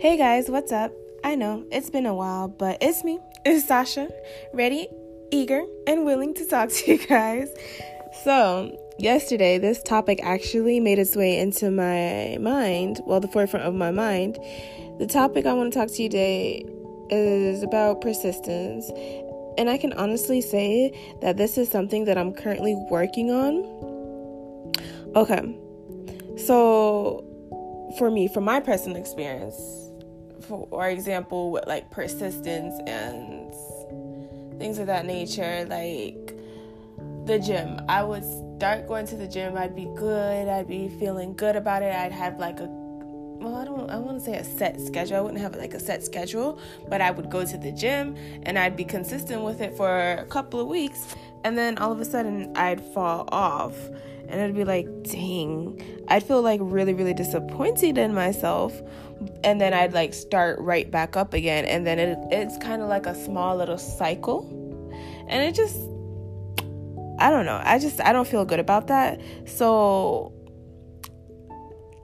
Hey guys, what's up? I know it's been a while, but it's me, it's Sasha, ready, eager, and willing to talk to you guys. So, yesterday, this topic actually made its way into my mind, well, the forefront of my mind. The topic I want to talk to you today is about persistence. And I can honestly say that this is something that I'm currently working on. Okay. So, for me, from my personal experience, for example, with like persistence and things of that nature, like the gym. I would start going to the gym, I'd be good, I'd be feeling good about it, I'd have like a well, I don't I want to say a set schedule. I wouldn't have like a set schedule, but I would go to the gym and I'd be consistent with it for a couple of weeks and then all of a sudden I'd fall off and I'd be like, dang, I'd feel like really, really disappointed in myself. And then I'd like start right back up again. And then it, it's kind of like a small little cycle. And it just, I don't know. I just, I don't feel good about that. So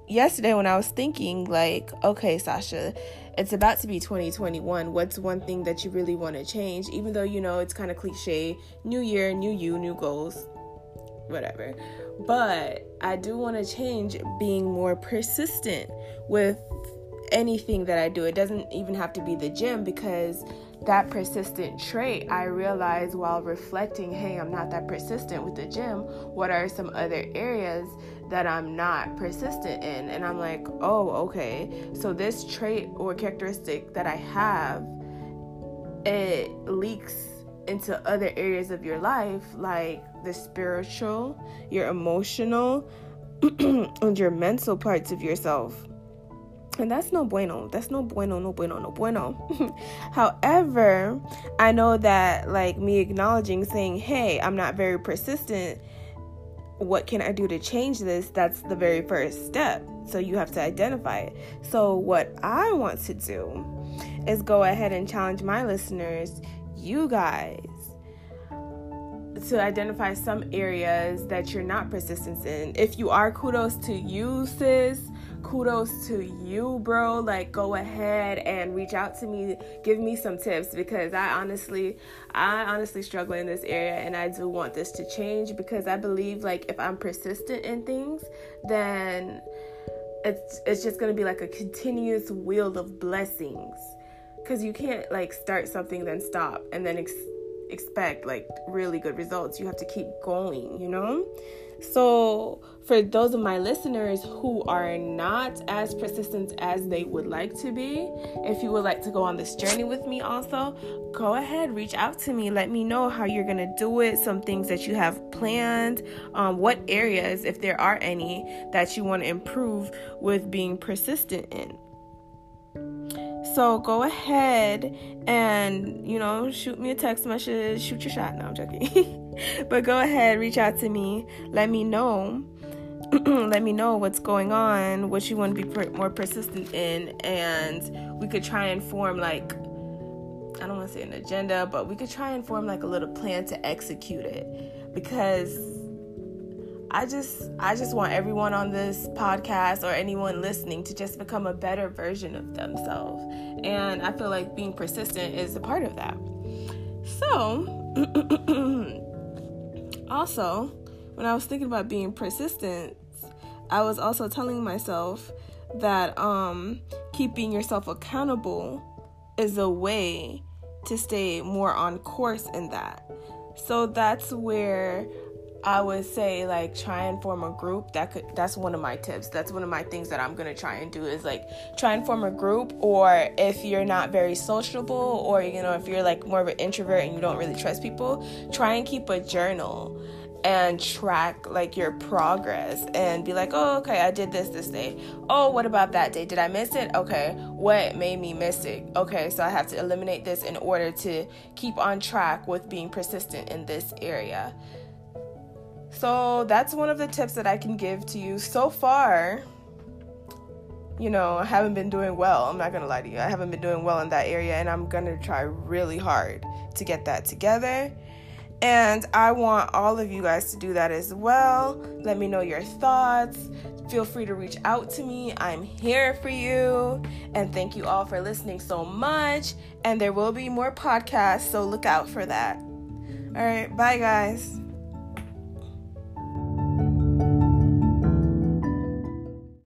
yesterday when I was thinking, like, okay, Sasha, it's about to be 2021. What's one thing that you really want to change? Even though, you know, it's kind of cliche new year, new you, new goals, whatever. But I do want to change being more persistent with anything that I do. It doesn't even have to be the gym because that persistent trait, I realize while reflecting, hey, I'm not that persistent with the gym. What are some other areas that I'm not persistent in? And I'm like, oh, okay. So this trait or characteristic that I have, it leaks into other areas of your life, like the spiritual, your emotional, and your mental parts of yourself. And that's no bueno. That's no bueno, no bueno, no bueno. However, I know that, like, me acknowledging, saying, hey, I'm not very persistent. What can I do to change this? That's the very first step. So you have to identify it. So, what I want to do is go ahead and challenge my listeners, you guys, to identify some areas that you're not persistent in. If you are, kudos to you, sis kudos to you, bro. Like, go ahead and reach out to me, give me some tips because I honestly, I honestly struggle in this area and I do want this to change because I believe, like, if I'm persistent in things, then it's it's just gonna be like a continuous wheel of blessings because you can't like start something then stop and then ex- expect like really good results you have to keep going you know so, for those of my listeners who are not as persistent as they would like to be, if you would like to go on this journey with me, also go ahead, reach out to me. Let me know how you're gonna do it, some things that you have planned, um, what areas, if there are any, that you want to improve with being persistent in. So go ahead and, you know, shoot me a text message, shoot your shot. No, I'm joking. but go ahead, reach out to me. Let me know. let me know what's going on, what you want to be per- more persistent in, and we could try and form like I don't want to say an agenda, but we could try and form like a little plan to execute it because I just I just want everyone on this podcast or anyone listening to just become a better version of themselves. And I feel like being persistent is a part of that. So, also, when I was thinking about being persistent, I was also telling myself that um keeping yourself accountable is a way to stay more on course in that. So that's where I would say like try and form a group. That could that's one of my tips. That's one of my things that I'm gonna try and do is like try and form a group. Or if you're not very sociable, or you know if you're like more of an introvert and you don't really trust people, try and keep a journal and track like your progress and be like, oh, okay, I did this this day. Oh, what about that day? Did I miss it? Okay, what made me miss it? Okay, so I have to eliminate this in order to keep on track with being persistent in this area. So that's one of the tips that I can give to you so far. You know, I haven't been doing well. I'm not gonna lie to you. I haven't been doing well in that area, and I'm gonna try really hard to get that together. And I want all of you guys to do that as well. Let me know your thoughts. Feel free to reach out to me. I'm here for you. And thank you all for listening so much. And there will be more podcasts, so look out for that. All right, bye, guys.